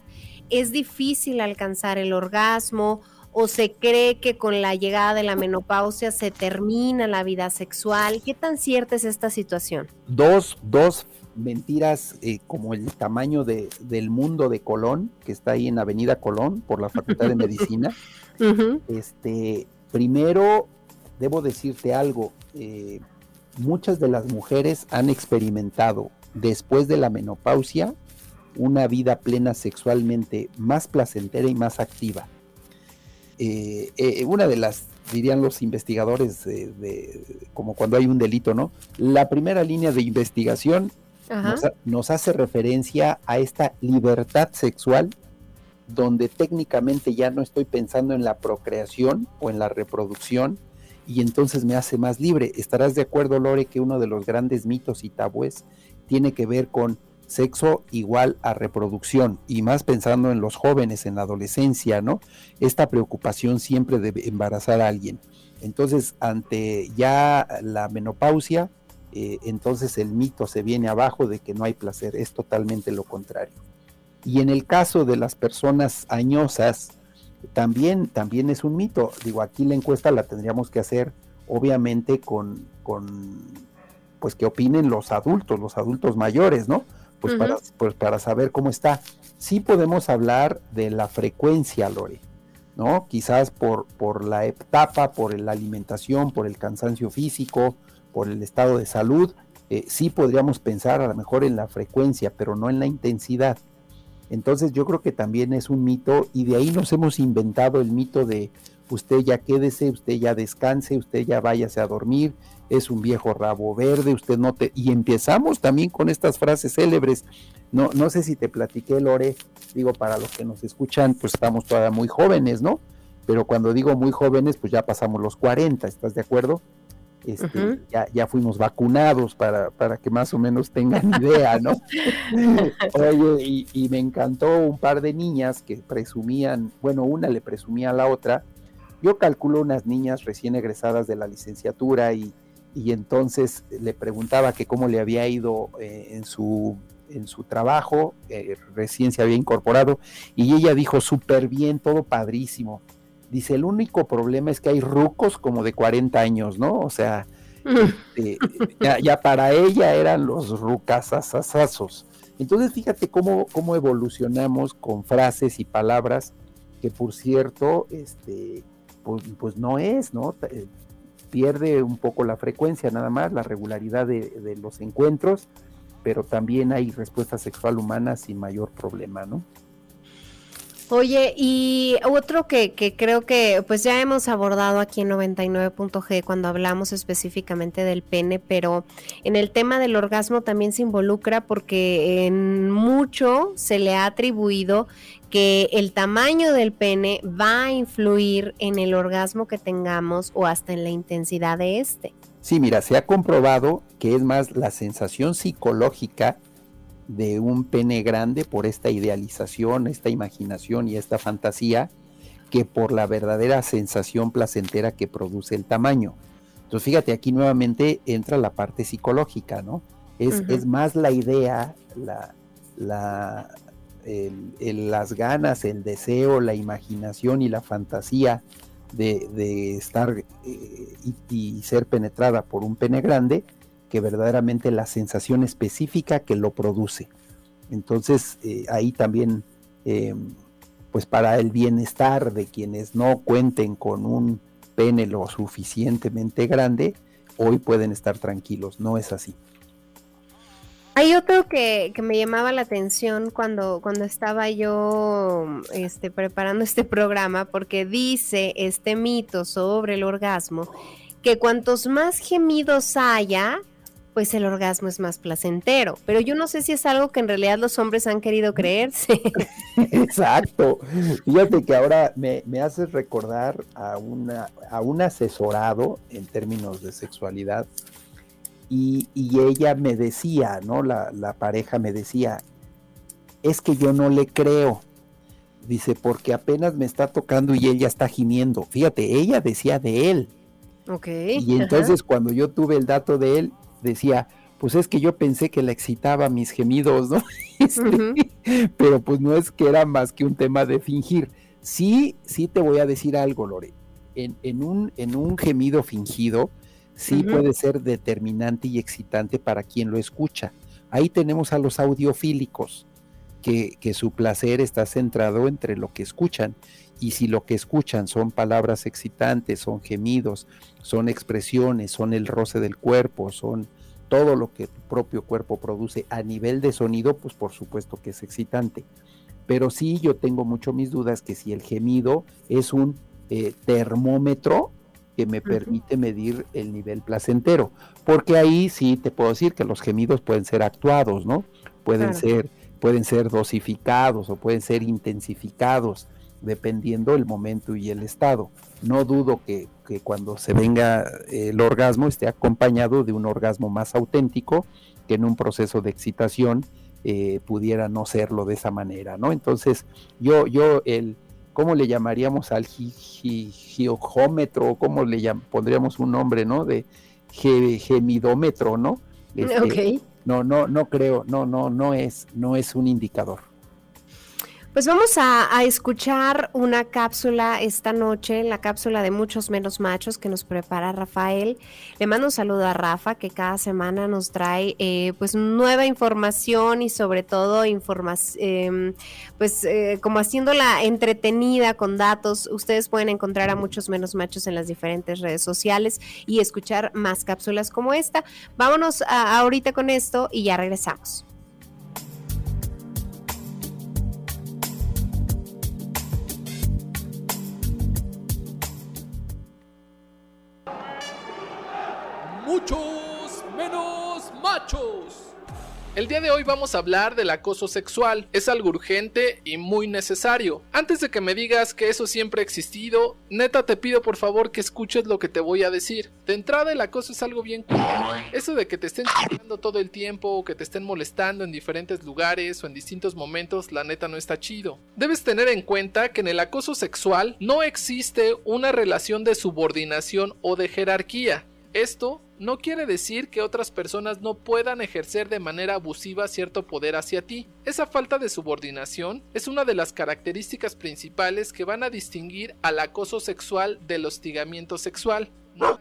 es difícil alcanzar el orgasmo o se cree que con la llegada de la menopausia se termina la vida sexual. ¿Qué tan cierta es esta situación? Dos, dos mentiras eh, como el tamaño de, del mundo de Colón, que está ahí en Avenida Colón por la Facultad de Medicina. uh -huh. Este, primero, debo decirte algo, eh, muchas de las mujeres han experimentado después de la menopausia una vida plena sexualmente más placentera y más activa. Eh, una de las, dirían los investigadores, de, de, como cuando hay un delito, ¿no? La primera línea de investigación nos, hace referencia a esta libertad sexual donde técnicamente ya no estoy pensando en la procreación o en la reproducción y entonces me hace más libre. Estarás de acuerdo, Lore, que uno de los grandes mitos y tabúes tiene que ver con sexo igual a reproducción y más pensando en los jóvenes, en la adolescencia, ¿no? Esta preocupación siempre de embarazar a alguien. Entonces, ante ya la menopausia, eh, entonces el mito se viene abajo de que no hay placer, es totalmente lo contrario. Y en el caso de las personas añosas, también, también es un mito. Digo, aquí la encuesta la tendríamos que hacer, obviamente, con, con pues que opinen los adultos, los adultos mayores, ¿no? Pues, uh -huh. para, pues para saber cómo está. Sí podemos hablar de la frecuencia, Lore, ¿no? Quizás por, por la etapa, por la alimentación, por el cansancio físico, por el estado de salud, eh, sí podríamos pensar a lo mejor en la frecuencia, pero no en la intensidad. Entonces yo creo que también es un mito y de ahí nos hemos inventado el mito de usted ya quédese, usted ya descanse, usted ya váyase a dormir, es un viejo rabo verde, usted no te... Y empezamos también con estas frases célebres. No, no sé si te platiqué, Lore, digo, para los que nos escuchan, pues estamos todavía muy jóvenes, ¿no? Pero cuando digo muy jóvenes, pues ya pasamos los 40, ¿estás de acuerdo? Este, uh -huh. ya, ya, fuimos vacunados para, para, que más o menos tengan idea, ¿no? Oye, y, y, me encantó un par de niñas que presumían, bueno, una le presumía a la otra, yo calculo unas niñas recién egresadas de la licenciatura y, y entonces le preguntaba que cómo le había ido eh, en su en su trabajo, eh, recién se había incorporado, y ella dijo súper bien, todo padrísimo. Dice, el único problema es que hay rucos como de 40 años, ¿no? O sea, este, ya, ya, para ella eran los rucasasazazos. Entonces, fíjate cómo, cómo evolucionamos con frases y palabras que, por cierto, este, pues, pues no es, ¿no? Eh, pierde un poco la frecuencia nada más, la regularidad de, de los encuentros, pero también hay respuesta sexual humana sin mayor problema, ¿no? Oye, y otro que, que, creo que pues ya hemos abordado aquí en 99.g cuando hablamos específicamente del pene, pero en el tema del orgasmo también se involucra porque en mucho se le ha atribuido que el tamaño del pene va a influir en el orgasmo que tengamos o hasta en la intensidad de este. Sí, mira, se ha comprobado que es más la sensación psicológica de un pene grande por esta idealización, esta imaginación y esta fantasía que por la verdadera sensación placentera que produce el tamaño. Entonces, fíjate, aquí nuevamente entra la parte psicológica, ¿no? Es, uh -huh. es más la idea, la, la, el, el, las ganas, el deseo, la imaginación y la fantasía de, de estar eh, y, y ser penetrada por un pene grande, que verdaderamente la sensación específica que lo produce. Entonces, eh, ahí también, eh, pues para el bienestar de quienes no cuenten con un pene lo suficientemente grande, hoy pueden estar tranquilos, no es así. Hay otro que, que, me llamaba la atención cuando, cuando estaba yo este, preparando este programa, porque dice este mito sobre el orgasmo, que cuantos más gemidos haya, pues el orgasmo es más placentero. Pero yo no sé si es algo que en realidad los hombres han querido creerse. Exacto. Fíjate que ahora me, me haces recordar a, una, a un asesorado en términos de sexualidad y, ella me decía, ¿no? La, pareja me decía, es que yo no le creo. Dice, porque apenas me está tocando y ella está gimiendo. Fíjate, ella decía de él. Ok. Y entonces cuando yo tuve el dato de él, decía, pues es que yo pensé que le excitaba mis gemidos, ¿no? Este, pero pues no es que era más que un tema de fingir. Sí, sí te voy a decir algo, Lore. En, en, un, en un gemido fingido, sí puede ser determinante y excitante para quien lo escucha. Ahí tenemos a los audiofílicos, que, que, su placer está centrado entre lo que escuchan. Y si lo que escuchan son palabras excitantes, son gemidos, son expresiones, son el roce del cuerpo, son todo lo que tu propio cuerpo produce a nivel de sonido, pues por supuesto que es excitante. Pero sí yo tengo mucho mis dudas que si el gemido es un eh, termómetro que me permite medir el nivel placentero, porque ahí sí te puedo decir que los gemidos pueden ser actuados, ¿no? Pueden ser pueden ser dosificados o pueden ser intensificados dependiendo el momento y el estado. No dudo que, cuando se venga el orgasmo esté acompañado de un orgasmo más auténtico que en un proceso de excitación eh, pudiera no serlo de esa manera, ¿no? Entonces, yo, yo, el, ¿cómo le llamaríamos al geómetro? ¿Cómo le pondríamos un nombre, ¿no? De gemidómetro, ¿no? Este, no, no, no creo, no, no, no es, no es un indicador. Pues vamos a, escuchar una cápsula esta noche, la cápsula de muchos menos machos que nos prepara Rafael. Le mando un saludo a Rafa que cada semana nos trae eh, pues nueva información y sobre todo información, em, pues eh, como haciéndola entretenida con datos. Ustedes pueden encontrar a muchos menos machos en las diferentes redes sociales y escuchar más cápsulas como esta. Vámonos ahorita con esto y ya regresamos. Muchos menos machos. El día de hoy vamos a hablar del acoso sexual. Es algo urgente y muy necesario. Antes de que me digas que eso siempre ha existido, neta te pido por favor que escuches lo que te voy a decir. De entrada el acoso es algo bien. Eso de que te estén chingando todo el tiempo o que te estén molestando en diferentes lugares o en distintos momentos, la neta no está chido. Debes tener en cuenta que en el acoso sexual no existe una relación de subordinación o de jerarquía. Esto no quiere decir que otras personas no puedan ejercer de manera abusiva cierto poder hacia ti. Esa falta de subordinación es una de las características principales que van a distinguir al acoso sexual del hostigamiento sexual. No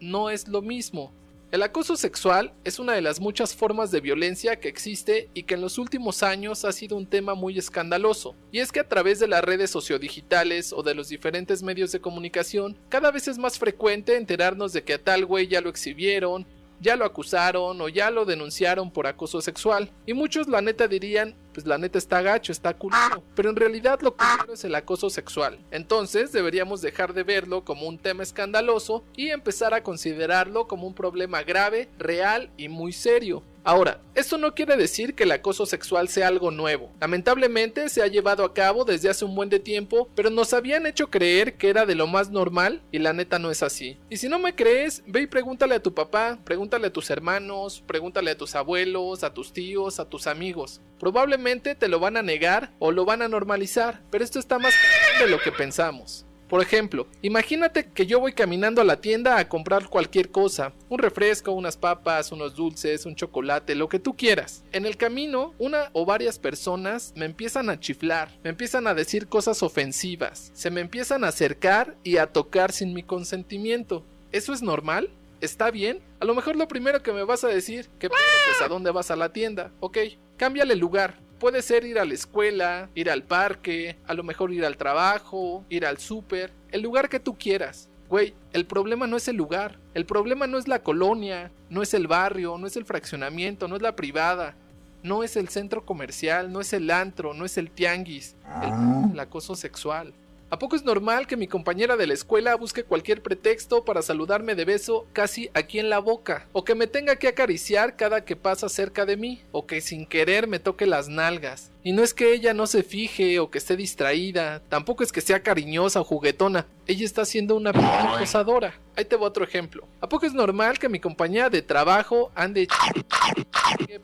no es lo mismo. El acoso sexual es una de las muchas formas de violencia que existe y que en los últimos años ha sido un tema muy escandaloso. Y es que a través de las redes sociodigitales o de los diferentes medios de comunicación, cada vez es más frecuente enterarnos de que a tal güey ya lo exhibieron, ya lo acusaron o ya lo denunciaron por acoso sexual. Y muchos la neta dirían, pues la neta está gacho, está culero. Pero en realidad lo que es el acoso sexual. Entonces deberíamos dejar de verlo como un tema escandaloso y empezar a considerarlo como un problema grave, real y muy serio. Ahora, esto no quiere decir que el acoso sexual sea algo nuevo. Lamentablemente se ha llevado a cabo desde hace un buen de tiempo, pero nos habían hecho creer que era de lo más normal y la neta no es así. Y si no me crees, ve y pregúntale a tu papá, pregúntale a tus hermanos, pregúntale a tus abuelos, a tus tíos, a tus amigos. Probablemente te lo van a negar o lo van a normalizar, pero esto está más de lo que pensamos. Por ejemplo, imagínate que yo voy caminando a la tienda a comprar cualquier cosa, un refresco, unas papas, unos dulces, un chocolate, lo que tú quieras. En el camino, una o varias personas me empiezan a chiflar, me empiezan a decir cosas ofensivas, se me empiezan a acercar y a tocar sin mi consentimiento. ¿Eso es normal? ¿Está bien? A lo mejor lo primero que me vas a decir, que pues a dónde vas a la tienda, ok, cámbiale lugar, Puede ser ir a la escuela, ir al parque, a lo mejor ir al trabajo, ir al súper, el lugar que tú quieras. Güey, el problema no es el lugar, el problema no es la colonia, no es el barrio, no es el fraccionamiento, no es la privada, no es el centro comercial, no es el antro, no es el tianguis, el, el acoso sexual. ¿A poco es normal que mi compañera de la escuela busque cualquier pretexto para saludarme de beso casi aquí en la boca? ¿O que me tenga que acariciar cada que pasa cerca de mí? ¿O que sin querer me toque las nalgas? Y no es que ella no se fije o que esté distraída, tampoco es que sea cariñosa o juguetona, ella está siendo una acosadora. Ahí te voy otro ejemplo. ¿A poco es normal que mi compañera de trabajo ande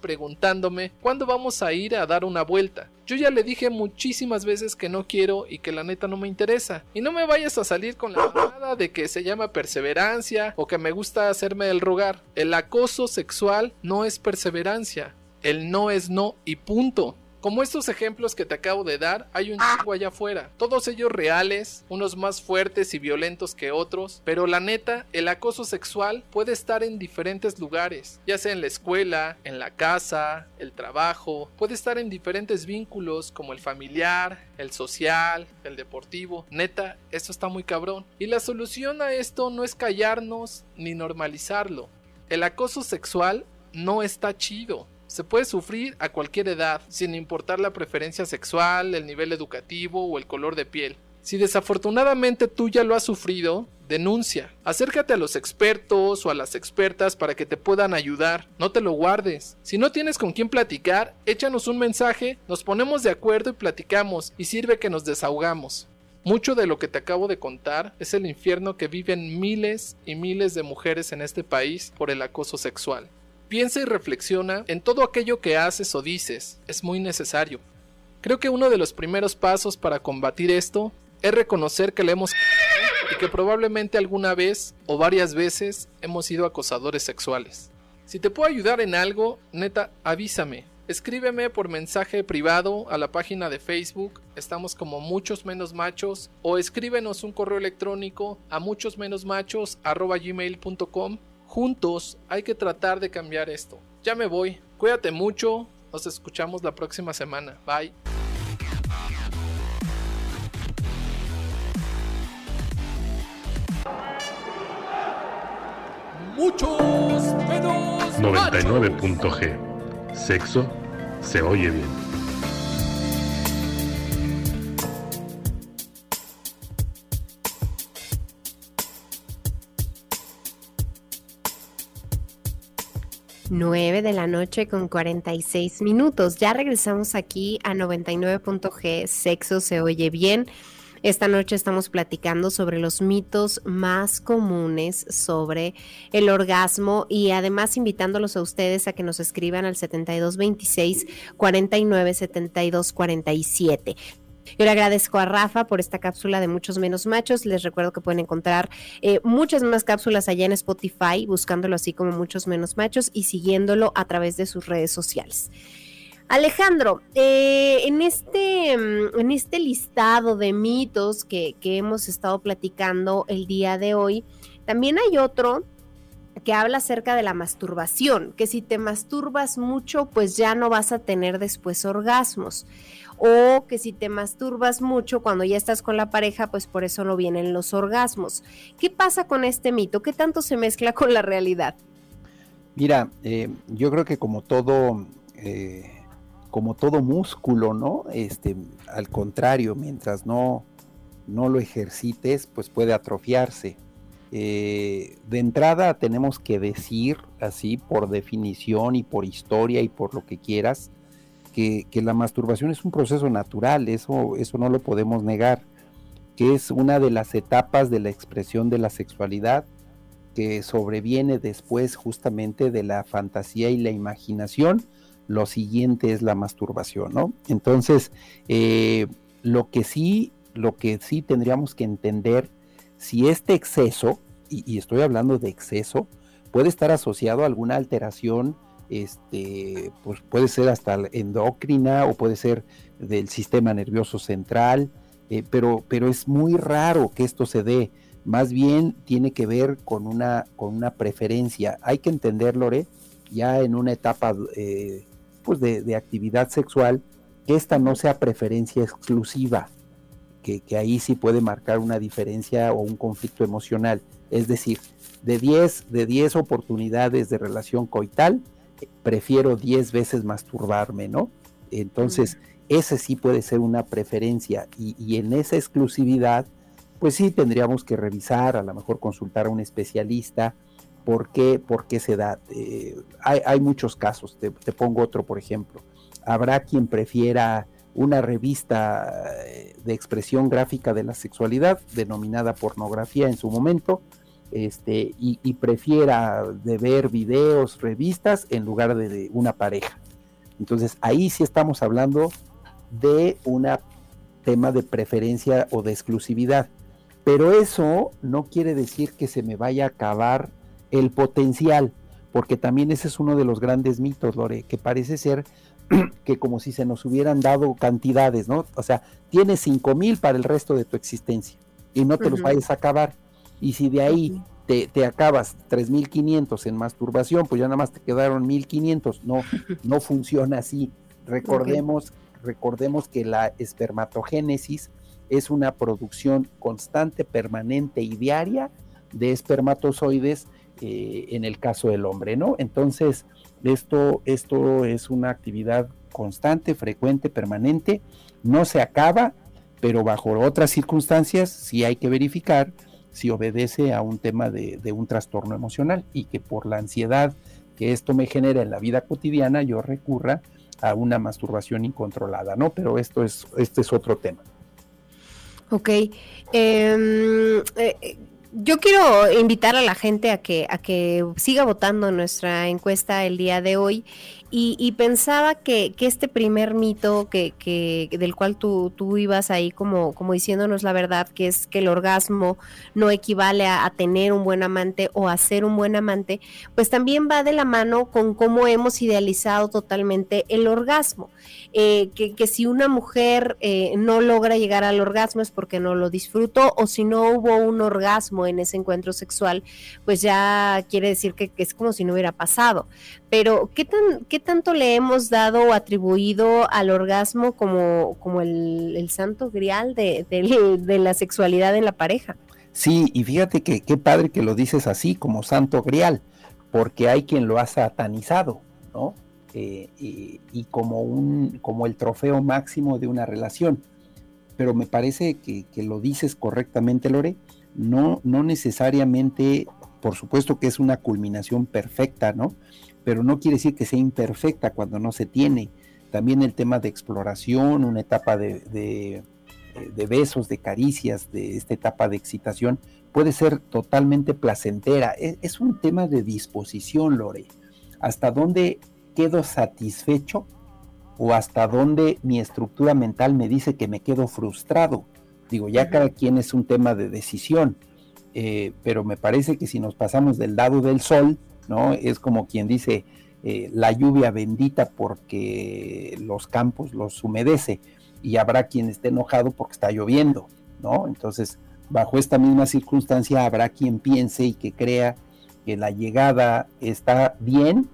preguntándome cuándo vamos a ir a dar una vuelta? Yo ya le dije muchísimas veces que no quiero y que la neta no me interesa. Y no me vayas a salir con la nada de que se llama perseverancia o que me gusta hacerme el rogar. El acoso sexual no es perseverancia. El no es no y punto. Como estos ejemplos que te acabo de dar, hay un chingo allá afuera. Todos ellos reales, unos más fuertes y violentos que otros, pero la neta, el acoso sexual puede estar en diferentes lugares, ya sea en la escuela, en la casa, el trabajo, puede estar en diferentes vínculos como el familiar, el social, el deportivo. Neta, esto está muy cabrón. Y la solución a esto no es callarnos ni normalizarlo. El acoso sexual no está chido. Se puede sufrir a cualquier edad, sin importar la preferencia sexual, el nivel educativo o el color de piel. Si desafortunadamente tú ya lo has sufrido, denuncia. Acércate a los expertos o a las expertas para que te puedan ayudar. No te lo guardes. Si no tienes con quién platicar, échanos un mensaje, nos ponemos de acuerdo y platicamos, y sirve que nos desahogamos. Mucho de lo que te acabo de contar es el infierno que viven miles y miles de mujeres en este país por el acoso sexual. Piensa y reflexiona en todo aquello que haces o dices. Es muy necesario. Creo que uno de los primeros pasos para combatir esto es reconocer que le hemos y que probablemente alguna vez o varias veces hemos sido acosadores sexuales. Si te puedo ayudar en algo, neta, avísame. Escríbeme por mensaje privado a la página de Facebook, estamos como muchos menos machos, o escríbenos un correo electrónico a muchos menos machos Juntos hay que tratar de cambiar esto. Ya me voy. Cuídate mucho. Nos escuchamos la próxima semana. Bye. Muchos menos 99.g. Sexo se oye bien. 9 de la noche con 46 minutos. Ya regresamos aquí a 99.g, sexo se oye bien. Esta noche estamos platicando sobre los mitos más comunes sobre el orgasmo y además invitándolos a ustedes a que nos escriban al 7226 49 72 47. Yo le agradezco a Rafa por esta cápsula de muchos menos machos. Les recuerdo que pueden encontrar eh, muchas más cápsulas allá en Spotify, buscándolo así como muchos menos machos y siguiéndolo a través de sus redes sociales. Alejandro, eh, en, este, mm, en este listado de mitos que, que hemos estado platicando el día de hoy, también hay otro que habla acerca de la masturbación, que si te masturbas mucho, pues ya no vas a tener después orgasmos o que si te masturbas mucho cuando ya estás con la pareja, pues por eso no vienen los orgasmos. ¿Qué pasa con este mito? ¿Qué tanto se mezcla con la realidad? Mira, eh, yo creo que como todo, eh, como todo músculo, ¿no? Este, al contrario, mientras no, no lo ejercites, pues puede atrofiarse. Eh, de entrada tenemos que decir así por definición y por historia y por lo que quieras, que, la masturbación es un proceso natural, eso, eso no lo podemos negar, que es una de las etapas de la expresión de la sexualidad que sobreviene después justamente de la fantasía y la imaginación. Lo siguiente es la masturbación, ¿no? Entonces, eh, lo que sí, lo que sí tendríamos que entender, si este exceso, y, y estoy hablando de exceso, puede estar asociado a alguna alteración este, pues puede ser hasta endocrina o puede ser del sistema nervioso central, eh, pero, pero es muy raro que esto se dé. Más bien tiene que ver con una, con una preferencia. Hay que entender, Lore, ya en una etapa eh, pues de, actividad sexual, que esta no sea preferencia exclusiva, que, ahí sí puede marcar una diferencia o un conflicto emocional. Es decir, de 10 de 10 oportunidades de relación coital, prefiero 10 veces masturbarme, ¿no? Entonces, ese sí puede ser una preferencia y, en esa exclusividad, pues sí tendríamos que revisar, a lo mejor consultar a un especialista, por qué, por qué se da. Eh, hay, muchos casos, te, pongo otro, por ejemplo. Habrá quien prefiera una revista eh, de expresión gráfica de la sexualidad, denominada pornografía en su momento, este, y, prefiera de ver videos, revistas, en lugar de una pareja. Entonces ahí sí estamos hablando de un tema de preferencia o de exclusividad. Pero eso no quiere decir que se me vaya a acabar el potencial, porque también ese es uno de los grandes mitos, Lore, que parece ser que como si se nos hubieran dado cantidades, ¿no? O sea, tienes cinco mil para el resto de tu existencia y no te los vayas a acabar. Y si de ahí te, te, acabas 3.500 en masturbación, pues ya nada más te quedaron 1.500. No, no funciona así. Recordemos recordemos que la espermatogénesis es una producción constante, permanente y diaria de espermatozoides eh, en el caso del hombre, ¿no? Entonces, esto, esto es una actividad constante, frecuente, permanente, no se acaba, pero bajo otras circunstancias sí hay que verificar si obedece a un tema de, de un trastorno emocional y que por la ansiedad que esto me genera en la vida cotidiana yo recurra a una masturbación incontrolada, ¿no? Pero esto es, este es otro tema. Ok. Em, eh, yo quiero invitar a la gente a que, a que siga votando nuestra encuesta el día de hoy y, pensaba que, este primer mito que, del cual tú, tú ibas ahí como, diciéndonos la verdad, que es que el orgasmo no equivale a, tener un buen amante o a ser un buen amante, pues también va de la mano con cómo hemos idealizado totalmente el orgasmo. Eh, que, si una mujer eh, no logra llegar al orgasmo es porque no lo disfrutó o si no hubo un orgasmo en ese encuentro sexual, pues ya quiere decir que, es como si no hubiera pasado. Pero, ¿qué, tan, qué tanto le hemos dado o atribuido al orgasmo como, como el, santo grial de, de, la sexualidad en la pareja? Sí, y fíjate que qué padre que lo dices así, como santo grial, porque hay quien lo ha satanizado, ¿no? Eh, y, como, un, como el trofeo máximo de una relación. Pero me parece que, lo dices correctamente, Lore, no, no necesariamente, por supuesto que es una culminación perfecta, ¿no? Pero no quiere decir que sea imperfecta cuando no se tiene. También el tema de exploración, una etapa de, de, de besos, de caricias, de esta etapa de excitación, puede ser totalmente placentera. Es, es un tema de disposición, Lore. Hasta dónde quedo satisfecho o hasta dónde mi estructura mental me dice que me quedo frustrado. Digo, ya cada quien es un tema de decisión, eh, pero me parece que si nos pasamos del lado del sol, ¿no? Es como quien dice eh, la lluvia bendita porque los campos los humedece y habrá quien esté enojado porque está lloviendo, ¿no? Entonces, bajo esta misma circunstancia habrá quien piense y que crea que la llegada está bien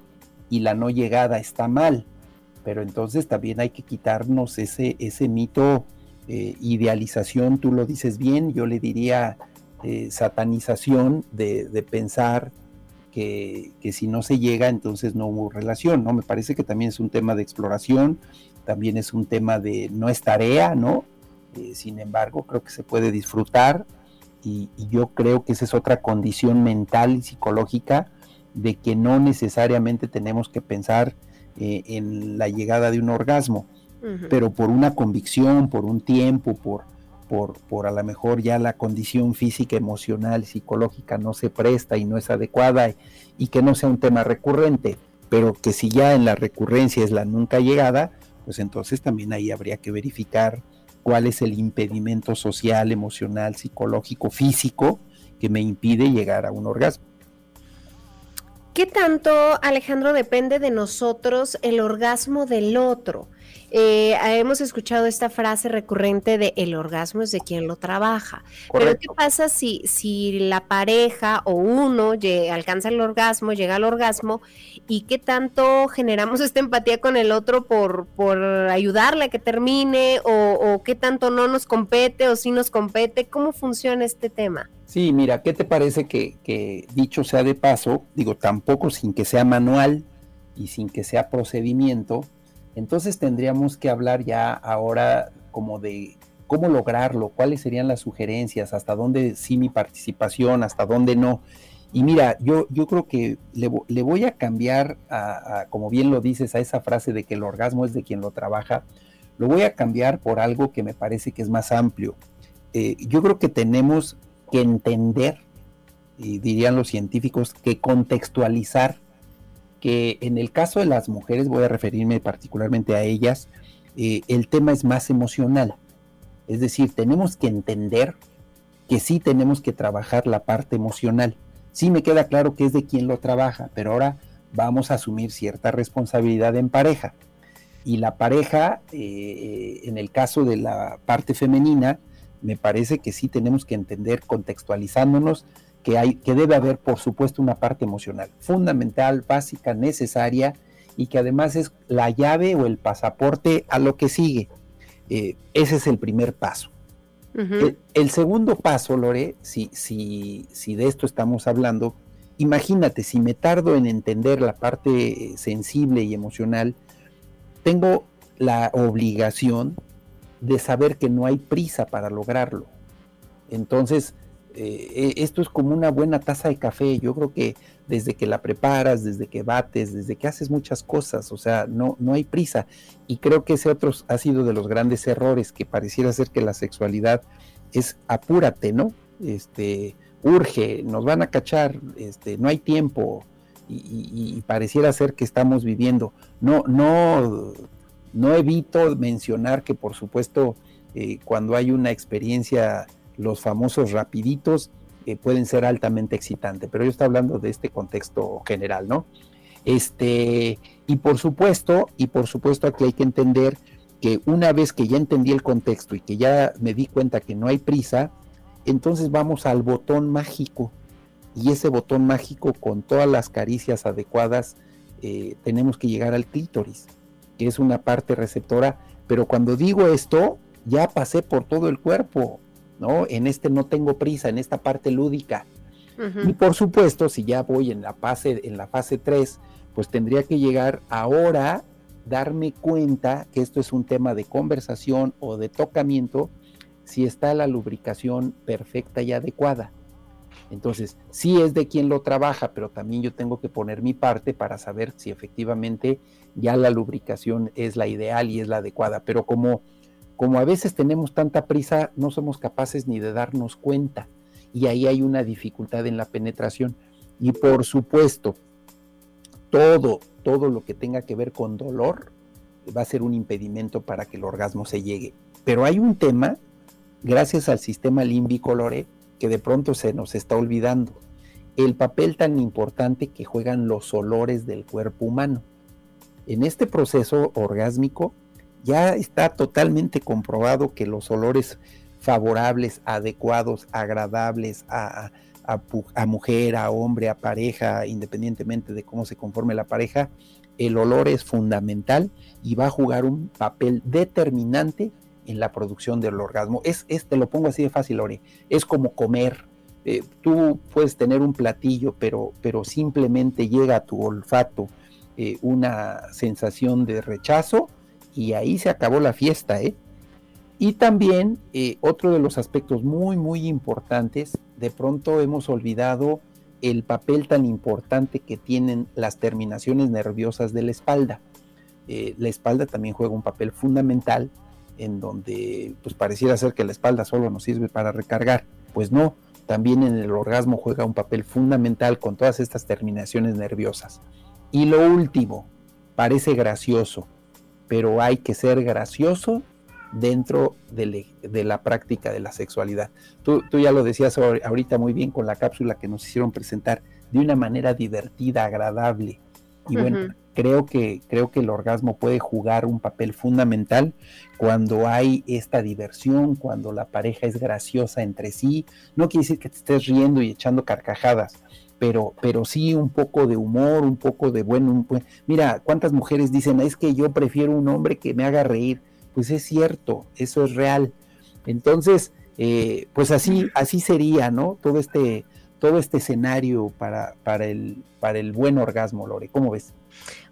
y la no llegada está mal. Pero entonces también hay que quitarnos ese, ese mito, eh, idealización, tú lo dices bien, yo le diría eh, satanización de, pensar que, si no se llega, entonces no hubo relación, ¿no? Me parece que también es un tema de exploración, también es un tema de no es tarea, ¿no? Eh, sin embargo, creo que se puede disfrutar y, y, yo creo que esa es otra condición mental y psicológica de que no necesariamente tenemos que pensar eh, en la llegada de un orgasmo, pero por una convicción, por un tiempo, por, por, por a lo mejor ya la condición física, emocional, psicológica no se presta y no es adecuada y, que no sea un tema recurrente, pero que si ya en la recurrencia es la nunca llegada, pues entonces también ahí habría que verificar cuál es el impedimento social, emocional, psicológico, físico que me impide llegar a un orgasmo. ¿Qué tanto, Alejandro, depende de nosotros el orgasmo del otro? Eh, hemos escuchado esta frase recurrente de el orgasmo es de quien lo trabaja. Pero ¿qué pasa si, si la pareja o uno alcanza el orgasmo, llega al orgasmo y qué tanto generamos esta empatía con el otro por, por ayudarle a que termine o, qué tanto no nos compete o si nos compete? ¿Cómo funciona este tema? Sí, mira, ¿qué te parece que, que dicho sea de paso, digo, tampoco sin que sea manual y sin que sea procedimiento, entonces tendríamos que hablar ya ahora como de cómo lograrlo, cuáles serían las sugerencias, hasta dónde sí mi participación, hasta dónde no. Y mira, yo, yo creo que le, voy a cambiar, a, como bien lo dices, a esa frase de que el orgasmo es de quien lo trabaja, lo voy a cambiar por algo que me parece que es más amplio. Eh, yo creo que tenemos que entender, y dirían los científicos, que contextualizar que en el caso de las mujeres, voy a referirme particularmente a ellas, eh, el tema es más emocional. Es decir, tenemos que entender que sí tenemos que trabajar la parte emocional. Sí me queda claro que es de quien lo trabaja, pero ahora vamos a asumir cierta responsabilidad en pareja. Y la pareja, eh, en el caso de la parte femenina, me parece que sí tenemos que entender contextualizándonos que, hay, que debe haber, por supuesto, una parte emocional fundamental, básica, necesaria y que además es la llave o el pasaporte a lo que sigue. Eh, ese es el primer paso. el, segundo paso, Lore, si, si, si de esto estamos hablando, imagínate, si me tardo en entender la parte sensible y emocional, tengo la obligación de saber que no hay prisa para lograrlo. Entonces, eh, e, esto es como una buena taza de café. Yo creo que desde que la preparas, desde que bates, desde que haces muchas cosas, o sea, no, no hay prisa. Y creo que ese otro ha sido de los grandes errores, que pareciera ser que la sexualidad es apúrate, ¿no? Este, urge, nos van a cachar, este, no hay tiempo. Y, pareciera ser que estamos viviendo. No, no, no evito mencionar que por supuesto eh, cuando hay una experiencia los famosos rapiditos eh, pueden ser altamente excitantes, pero yo estoy hablando de este contexto general, ¿no? Este, y por supuesto, y por supuesto aquí hay que entender que una vez que ya entendí el contexto y que ya me di cuenta que no hay prisa, entonces vamos al botón mágico. Y ese botón mágico con todas las caricias adecuadas, eh, tenemos que llegar al clítoris, que es una parte receptora, pero cuando digo esto, ya pasé por todo el cuerpo, ¿no? En este no tengo prisa, en esta parte lúdica. Y por supuesto, si ya voy en la fase, en la fase 3, pues tendría que llegar ahora, darme cuenta que esto es un tema de conversación o de tocamiento, si está la lubricación perfecta y adecuada. Entonces, sí es de quien lo trabaja, pero también yo tengo que poner mi parte para saber si efectivamente ya la lubricación es la ideal y es la adecuada. Pero como como a veces tenemos tanta prisa, no somos capaces ni de darnos cuenta. Y ahí hay una dificultad en la penetración. Y por supuesto, todo, todo lo que tenga que ver con dolor va a ser un impedimento para que el orgasmo se llegue. Pero hay un tema, gracias al sistema límbico, Lore, que de pronto se nos está olvidando. El papel tan importante que juegan los olores del cuerpo humano. En este proceso orgásmico, ya está totalmente comprobado que los olores favorables, adecuados, agradables a, mujer, a hombre, a pareja, independientemente de cómo se conforme la pareja, el olor es fundamental y va a jugar un papel determinante en la producción del orgasmo. Es, te lo pongo así de fácil, Lore, es como comer. Eh, tú puedes tener un platillo, pero, pero simplemente llega a tu olfato eh, una sensación de rechazo, y ahí se acabó la fiesta, ¿eh? Y también eh, otro de los aspectos muy, muy importantes, de pronto hemos olvidado el papel tan importante que tienen las terminaciones nerviosas de la espalda. Eh, la espalda también juega un papel fundamental en donde pues pareciera ser que la espalda solo nos sirve para recargar. Pues no, también en el orgasmo juega un papel fundamental con todas estas terminaciones nerviosas. Y lo último, parece gracioso, pero hay que ser gracioso dentro de, la práctica de la sexualidad. Tú, ya lo decías ahorita muy bien con la cápsula que nos hicieron presentar de una manera divertida, agradable. Y bueno, creo que creo que el orgasmo puede jugar un papel fundamental cuando hay esta diversión, cuando la pareja es graciosa entre sí. No quiere decir que te estés riendo y echando carcajadas, pero, pero sí un poco de humor, un poco de buen, Mira, ¿cuántas mujeres dicen, es que yo prefiero un hombre que me haga reír? Pues es cierto, eso es real. Entonces, eh, pues así, así sería, ¿no? Todo este, todo este escenario para, para, el, para el buen orgasmo, Lore. ¿Cómo ves?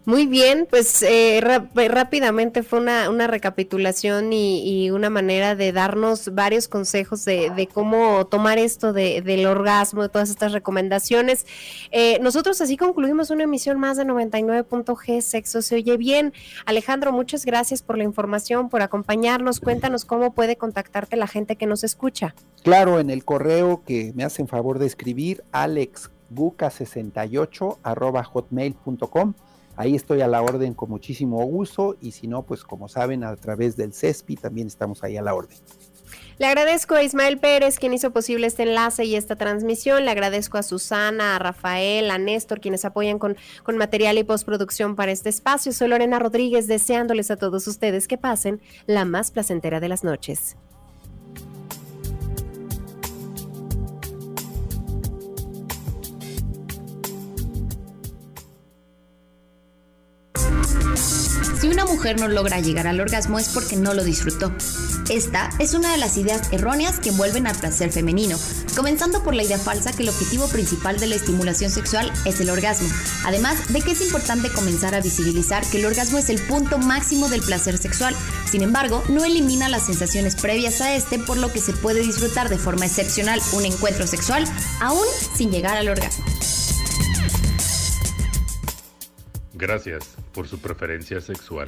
Muy bien, pues eh, rápidamente fue una, recapitulación y, una manera de darnos varios consejos de, cómo tomar esto de, del orgasmo, de todas estas recomendaciones. Eh, nosotros así concluimos una emisión más de 99.g, Sexo se oye bien. Alejandro, muchas gracias por la información, por acompañarnos. Cuéntanos cómo puede contactarte la gente que nos escucha. Claro, en el correo que me hacen favor de escribir, alexbuca68 arroba hotmail.com Ahí estoy a la orden con muchísimo gusto y si no, pues como saben, a través del CESPI también estamos ahí a la orden. Le agradezco a Ismael Pérez, quien hizo posible este enlace y esta transmisión. Le agradezco a Susana, a Rafael, a Néstor, quienes apoyan con, con material y postproducción para este espacio. Soy Lorena Rodríguez, deseándoles a todos ustedes que pasen la más placentera de las noches. Si una mujer no logra llegar al orgasmo es porque no lo disfrutó. Esta es una de las ideas erróneas que envuelven al placer femenino, comenzando por la idea falsa que el objetivo principal de la estimulación sexual es el orgasmo, además de que es importante comenzar a visibilizar que el orgasmo es el punto máximo del placer sexual, sin embargo, no elimina las sensaciones previas a este, por lo que se puede disfrutar de forma excepcional un encuentro sexual aún sin llegar al orgasmo. Gracias por su preferencia sexual.